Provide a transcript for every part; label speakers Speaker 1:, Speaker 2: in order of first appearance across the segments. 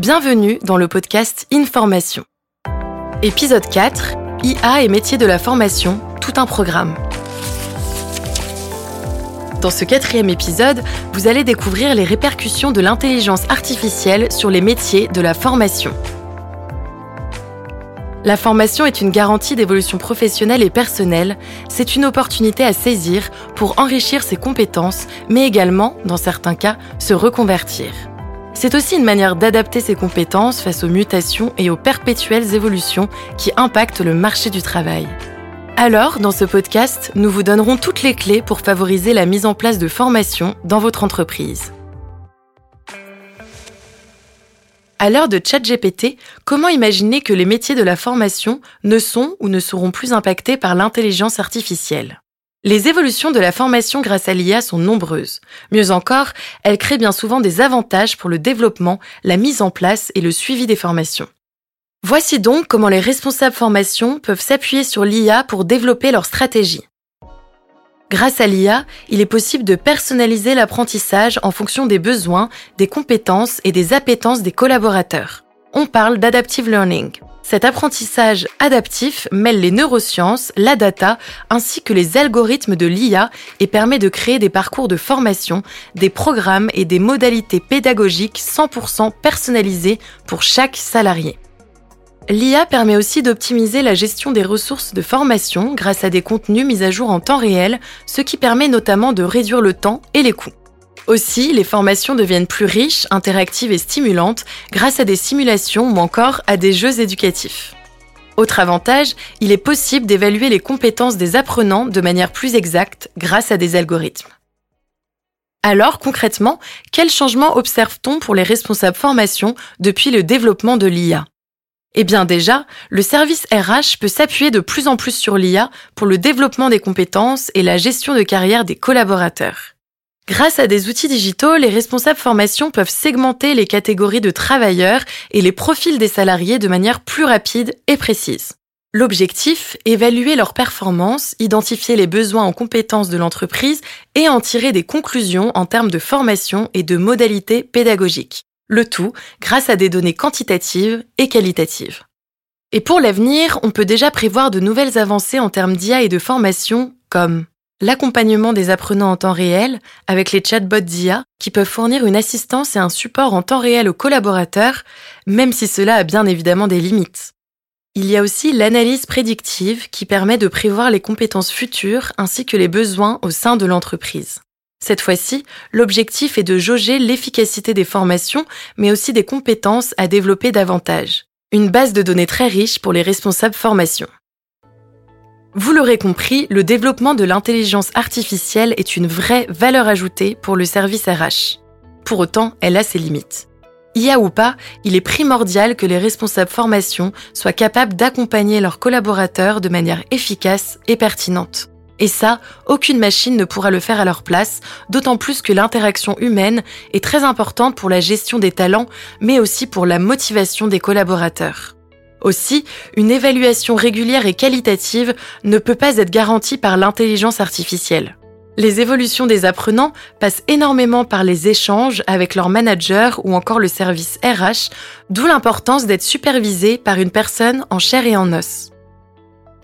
Speaker 1: Bienvenue dans le podcast Information. Épisode 4, IA et métiers de la formation, tout un programme. Dans ce quatrième épisode, vous allez découvrir les répercussions de l'intelligence artificielle sur les métiers de la formation. La formation est une garantie d'évolution professionnelle et personnelle. C'est une opportunité à saisir pour enrichir ses compétences, mais également, dans certains cas, se reconvertir. C'est aussi une manière d'adapter ses compétences face aux mutations et aux perpétuelles évolutions qui impactent le marché du travail. Alors, dans ce podcast, nous vous donnerons toutes les clés pour favoriser la mise en place de formations dans votre entreprise. À l'heure de ChatGPT, comment imaginer que les métiers de la formation ne sont ou ne seront plus impactés par l'intelligence artificielle? Les évolutions de la formation grâce à l'IA sont nombreuses. Mieux encore, elles créent bien souvent des avantages pour le développement, la mise en place et le suivi des formations. Voici donc comment les responsables formation peuvent s'appuyer sur l'IA pour développer leur stratégie. Grâce à l'IA, il est possible de personnaliser l'apprentissage en fonction des besoins, des compétences et des appétences des collaborateurs. On parle d'adaptive learning. Cet apprentissage adaptif mêle les neurosciences, la data, ainsi que les algorithmes de l'IA et permet de créer des parcours de formation, des programmes et des modalités pédagogiques 100% personnalisés pour chaque salarié. L'IA permet aussi d'optimiser la gestion des ressources de formation grâce à des contenus mis à jour en temps réel, ce qui permet notamment de réduire le temps et les coûts. Aussi, les formations deviennent plus riches, interactives et stimulantes grâce à des simulations ou encore à des jeux éducatifs. Autre avantage, il est possible d'évaluer les compétences des apprenants de manière plus exacte grâce à des algorithmes. Alors concrètement, quels changements observe-t-on pour les responsables formation depuis le développement de l'IA Eh bien déjà, le service RH peut s'appuyer de plus en plus sur l'IA pour le développement des compétences et la gestion de carrière des collaborateurs. Grâce à des outils digitaux, les responsables formation peuvent segmenter les catégories de travailleurs et les profils des salariés de manière plus rapide et précise. L'objectif, évaluer leurs performances, identifier les besoins en compétences de l'entreprise et en tirer des conclusions en termes de formation et de modalités pédagogiques. Le tout grâce à des données quantitatives et qualitatives. Et pour l'avenir, on peut déjà prévoir de nouvelles avancées en termes d'IA et de formation comme l'accompagnement des apprenants en temps réel avec les chatbots d'IA qui peuvent fournir une assistance et un support en temps réel aux collaborateurs, même si cela a bien évidemment des limites. Il y a aussi l'analyse prédictive qui permet de prévoir les compétences futures ainsi que les besoins au sein de l'entreprise. Cette fois-ci, l'objectif est de jauger l'efficacité des formations, mais aussi des compétences à développer davantage. Une base de données très riche pour les responsables formation. Vous l'aurez compris, le développement de l'intelligence artificielle est une vraie valeur ajoutée pour le service RH. Pour autant, elle a ses limites. IA ou pas, il est primordial que les responsables formation soient capables d'accompagner leurs collaborateurs de manière efficace et pertinente. Et ça, aucune machine ne pourra le faire à leur place, d'autant plus que l'interaction humaine est très importante pour la gestion des talents, mais aussi pour la motivation des collaborateurs. Aussi, une évaluation régulière et qualitative ne peut pas être garantie par l'intelligence artificielle. Les évolutions des apprenants passent énormément par les échanges avec leur manager ou encore le service RH, d'où l'importance d'être supervisé par une personne en chair et en os.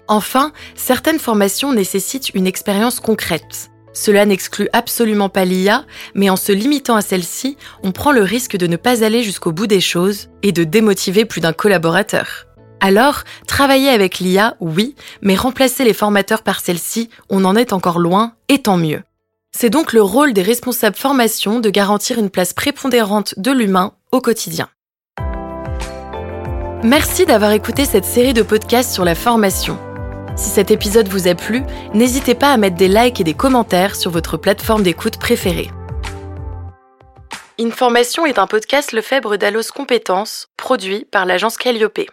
Speaker 1: Enfin, certaines formations nécessitent une expérience concrète. Cela n'exclut absolument pas l'IA, mais en se limitant à celle-ci, on prend le risque de ne pas aller jusqu'au bout des choses et de démotiver plus d'un collaborateur. Alors, travailler avec l'IA, oui, mais remplacer les formateurs par celle-ci, on en est encore loin, et tant mieux. C'est donc le rôle des responsables formation de garantir une place prépondérante de l'humain au quotidien. Merci d'avoir écouté cette série de podcasts sur la formation. Si cet épisode vous a plu, n'hésitez pas à mettre des likes et des commentaires sur votre plateforme d'écoute préférée. Information est un podcast Lefebvre d'Allos Compétences, produit par l'agence Calliope.